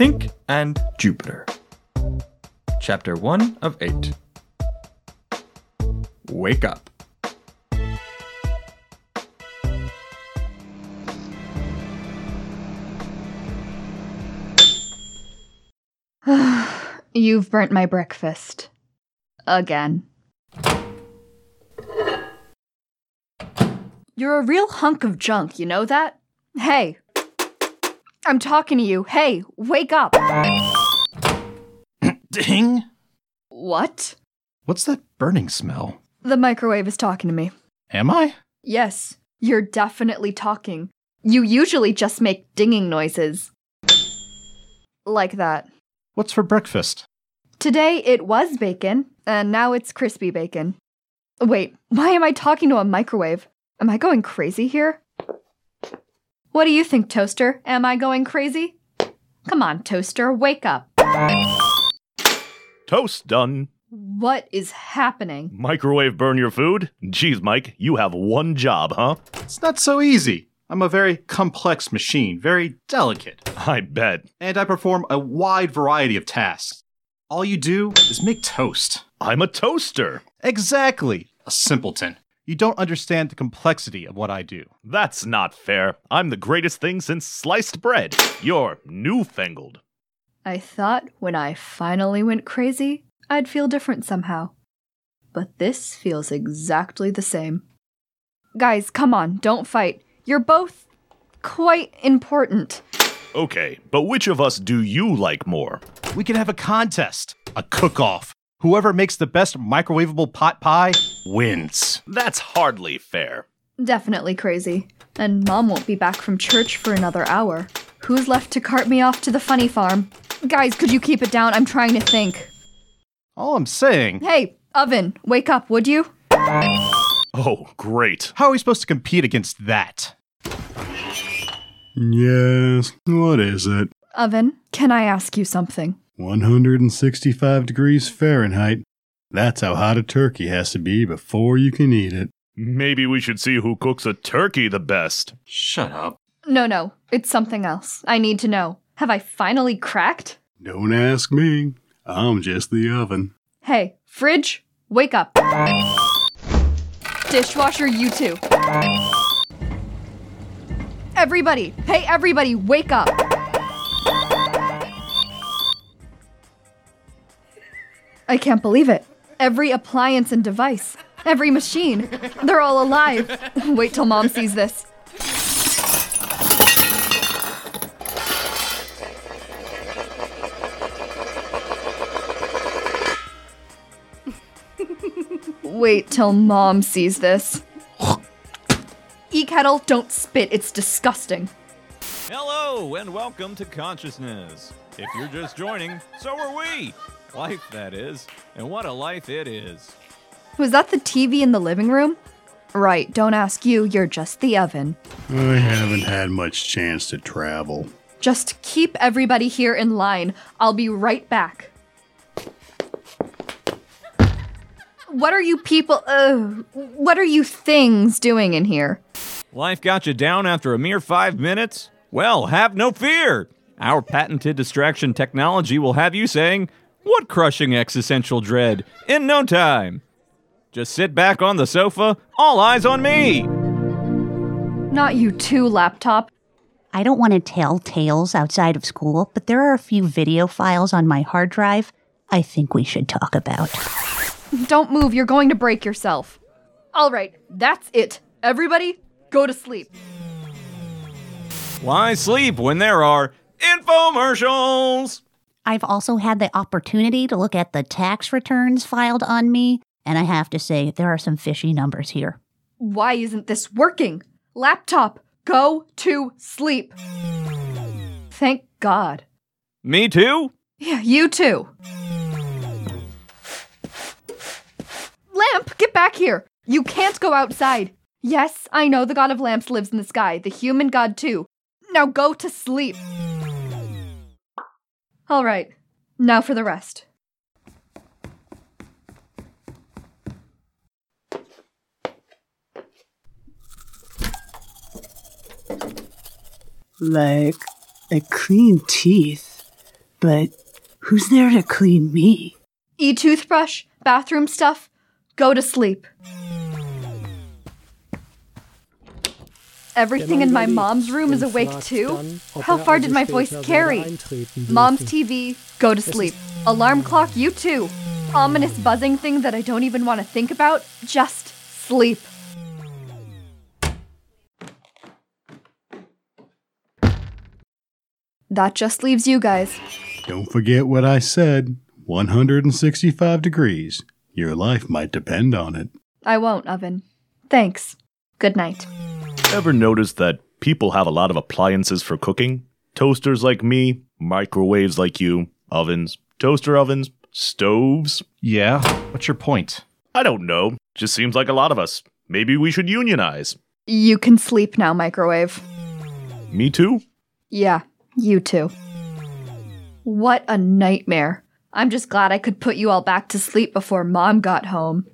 Tink and Jupiter. Chapter 1 of 8. Wake up. You've burnt my breakfast. Again. You're a real hunk of junk, you know that? Hey. I'm talking to you. Hey, wake up. Ding! What? What's that burning smell? The microwave is talking to me. Am I? Yes, you're definitely talking. You usually just make dinging noises. Like that. What's for breakfast? Today it was bacon, and now it's crispy bacon. Wait, why am I talking to a microwave? Am I going crazy here? What do you think, Toaster? Am I going crazy? Come on, Toaster, wake up. Toast done. What is happening? Microwave burn your food? Geez, Mike, you have one job, huh? It's not so easy. I'm a very complex machine, very delicate, I bet. and I perform a wide variety of tasks. All you do is make toast. I'm a toaster. Exactly. A simpleton. You don't understand the complexity of what I do. That's not fair. I'm the greatest thing since sliced bread. You're newfangled. I thought when I finally went crazy, I'd feel different somehow. But this feels exactly the same. Guys, come on, don't fight. You're both quite important. Okay, but which of us do you like more? We can have a contest, a cook off. Whoever makes the best microwavable pot pie wins. That's hardly fair. Definitely crazy. And mom won't be back from church for another hour. Who's left to cart me off to the funny farm? Guys, could you keep it down? I'm trying to think. All I'm saying, Hey, oven, wake up, would you? Oh, great. how are we supposed to compete against that? Yes, what is it? Oven, can I ask you something? 165 degrees Fahrenheit. That's how hot a turkey has to be before you can eat it. Maybe we should see who cooks a turkey the best. Shut up. No, no, it's something else. I need to know. Have I finally cracked? Don't ask me. I'm just the oven. Hey, fridge, wake up. Dishwasher, you too. Everybody, hey, everybody, wake up. I can't believe it. Every appliance and device, every machine, they're all alive. Wait till mom sees this. Wait till mom sees this. E kettle, don't spit, it's disgusting. Hello, and welcome to Consciousness. If you're just joining, so are we. Life, that is. And what a life it is. Was that the TV in the living room? Right, don't ask you, you're just the oven. I haven't had much chance to travel. Just keep everybody here in line. I'll be right back. What are you people, uh, what are you things doing in here? Life got you down after a mere five minutes? Well, have no fear. Our patented distraction technology will have you saying, What crushing existential dread? in no time. Just sit back on the sofa, all eyes on me. Not you too, laptop. I don't want to tell tales outside of school, but there are a few video files on my hard drive I think we should talk about. Don't move, you're going to break yourself. All right, that's it. Everybody, go to sleep. Why sleep when there are infomercials? I've also had the opportunity to look at the tax returns filed on me, and I have to say, there are some fishy numbers here. Why isn't this working? Laptop, go to sleep. Thank God. Me too? Yeah, you too. Lamp, get back here. You can't go outside. Yes, I know the god of lamps lives in the sky, the human god too. Now go to sleep. All right, now for the rest. Like, like clean teeth. But who's there to clean me? E toothbrush, bathroom stuff. Go to sleep. Everything in my mom's room is awake too? How far did my voice carry? Mom's TV, go to sleep. Alarm clock, you too. Ominous buzzing thing that I don't even want to think about, just sleep. That just leaves you guys. Don't forget what I said 165 degrees. Your life might depend on it. I won't, Oven. Thanks. Good night. Ever noticed that people have a lot of appliances for cooking? Toasters like me, microwaves like you, ovens, toaster ovens, stoves? Yeah, what's your point? I don't know. Just seems like a lot of us. Maybe we should unionize. You can sleep now, microwave. Me too? Yeah, you too. What a nightmare. I'm just glad I could put you all back to sleep before mom got home.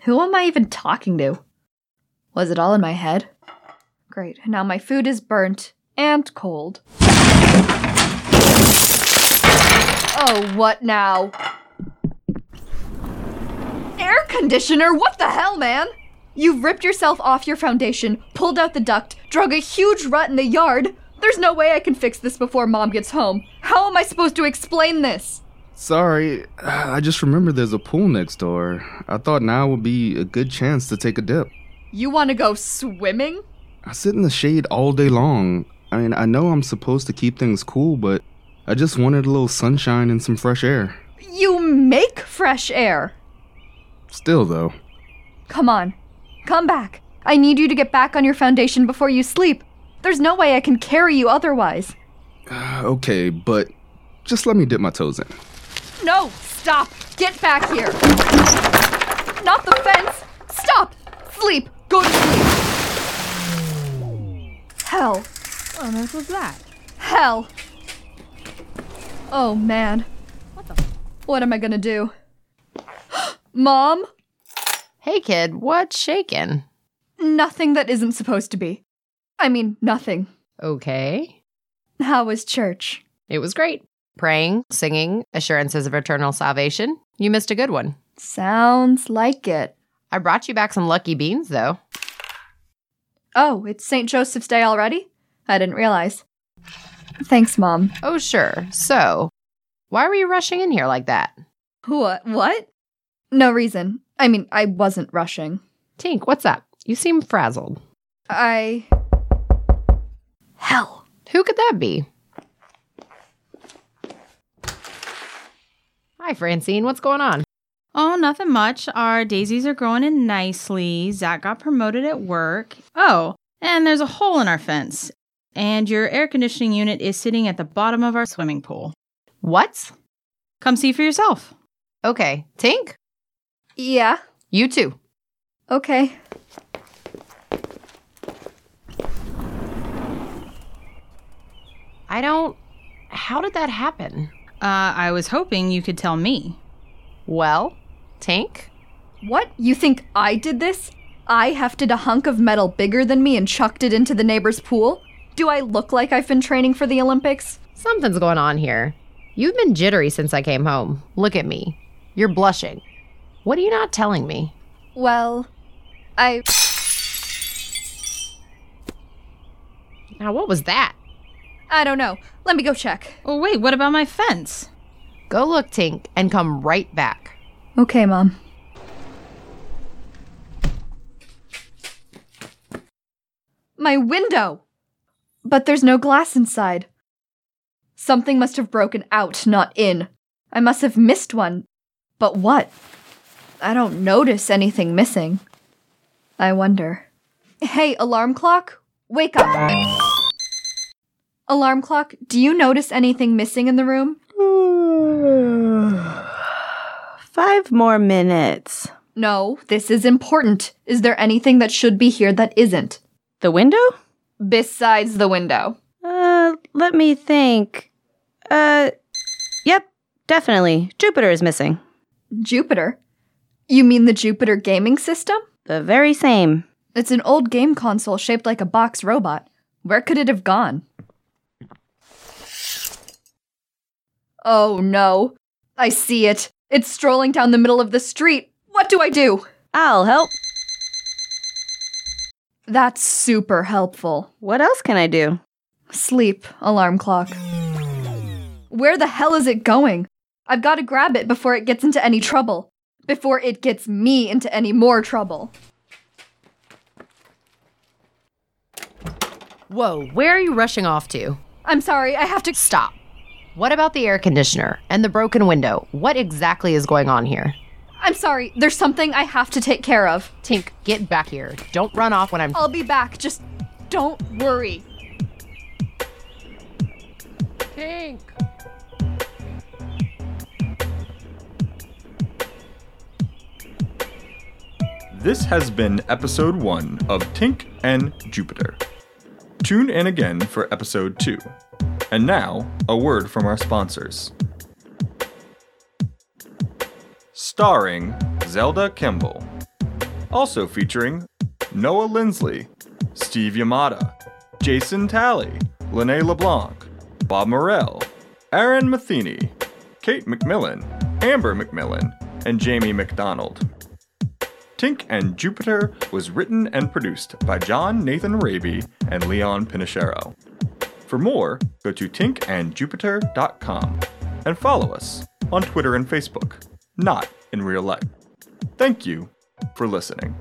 Who am I even talking to? Was it all in my head? Great, now my food is burnt and cold. Oh, what now? Air conditioner? What the hell, man? You've ripped yourself off your foundation, pulled out the duct, drug a huge rut in the yard. There's no way I can fix this before mom gets home. How am I supposed to explain this? Sorry, I just remembered there's a pool next door. I thought now would be a good chance to take a dip. You want to go swimming? I sit in the shade all day long. I mean, I know I'm supposed to keep things cool, but I just wanted a little sunshine and some fresh air. You make fresh air. Still, though. Come on. Come back. I need you to get back on your foundation before you sleep. There's no way I can carry you otherwise. Uh, okay, but just let me dip my toes in. No, stop. Get back here. Not the fence. Stop. Sleep. Go to sleep. Hell. Oh, what on earth was that? Hell. Oh man. What the? What am I gonna do? Mom? Hey kid, what's shaking? Nothing that isn't supposed to be. I mean, nothing. Okay. How was church? It was great. Praying, singing, assurances of eternal salvation. You missed a good one. Sounds like it. I brought you back some lucky beans, though. Oh, it's St. Joseph's Day already? I didn't realize. Thanks, Mom. Oh, sure. So, why were you rushing in here like that? What? Uh, what? No reason. I mean, I wasn't rushing. Tink, what's up? You seem frazzled. I. Hell. Who could that be? Hi, Francine. What's going on? Nothing much. Our daisies are growing in nicely. Zach got promoted at work. Oh, and there's a hole in our fence. And your air conditioning unit is sitting at the bottom of our swimming pool. What? Come see for yourself. Okay. Tink? Yeah. You too. Okay. I don't. How did that happen? Uh, I was hoping you could tell me. Well, Tink? What? You think I did this? I hefted a hunk of metal bigger than me and chucked it into the neighbor's pool? Do I look like I've been training for the Olympics? Something's going on here. You've been jittery since I came home. Look at me. You're blushing. What are you not telling me? Well, I. Now, what was that? I don't know. Let me go check. Oh, wait, what about my fence? Go look, Tink, and come right back. Okay, Mom. My window! But there's no glass inside. Something must have broken out, not in. I must have missed one. But what? I don't notice anything missing. I wonder. Hey, alarm clock? Wake up! Alarm clock, do you notice anything missing in the room? Five more minutes. No, this is important. Is there anything that should be here that isn't? The window? Besides the window. Uh, let me think. Uh, yep, definitely. Jupiter is missing. Jupiter? You mean the Jupiter gaming system? The very same. It's an old game console shaped like a box robot. Where could it have gone? Oh no. I see it. It's strolling down the middle of the street. What do I do? I'll help. That's super helpful. What else can I do? Sleep, alarm clock. Where the hell is it going? I've got to grab it before it gets into any trouble. Before it gets me into any more trouble. Whoa, where are you rushing off to? I'm sorry, I have to. Stop. What about the air conditioner and the broken window? What exactly is going on here? I'm sorry, there's something I have to take care of. Tink, get back here. Don't run off when I'm. I'll be back, just don't worry. Tink! This has been episode 1 of Tink and Jupiter. Tune in again for episode 2. And now, a word from our sponsors. Starring Zelda Kimball. Also featuring Noah Lindsley, Steve Yamada, Jason Talley, Lene LeBlanc, Bob Morell, Aaron Matheny, Kate McMillan, Amber McMillan, and Jamie McDonald. Tink and Jupiter was written and produced by John Nathan Raby and Leon Pinachero. For more, go to tinkandjupiter.com and follow us on Twitter and Facebook, not in real life. Thank you for listening.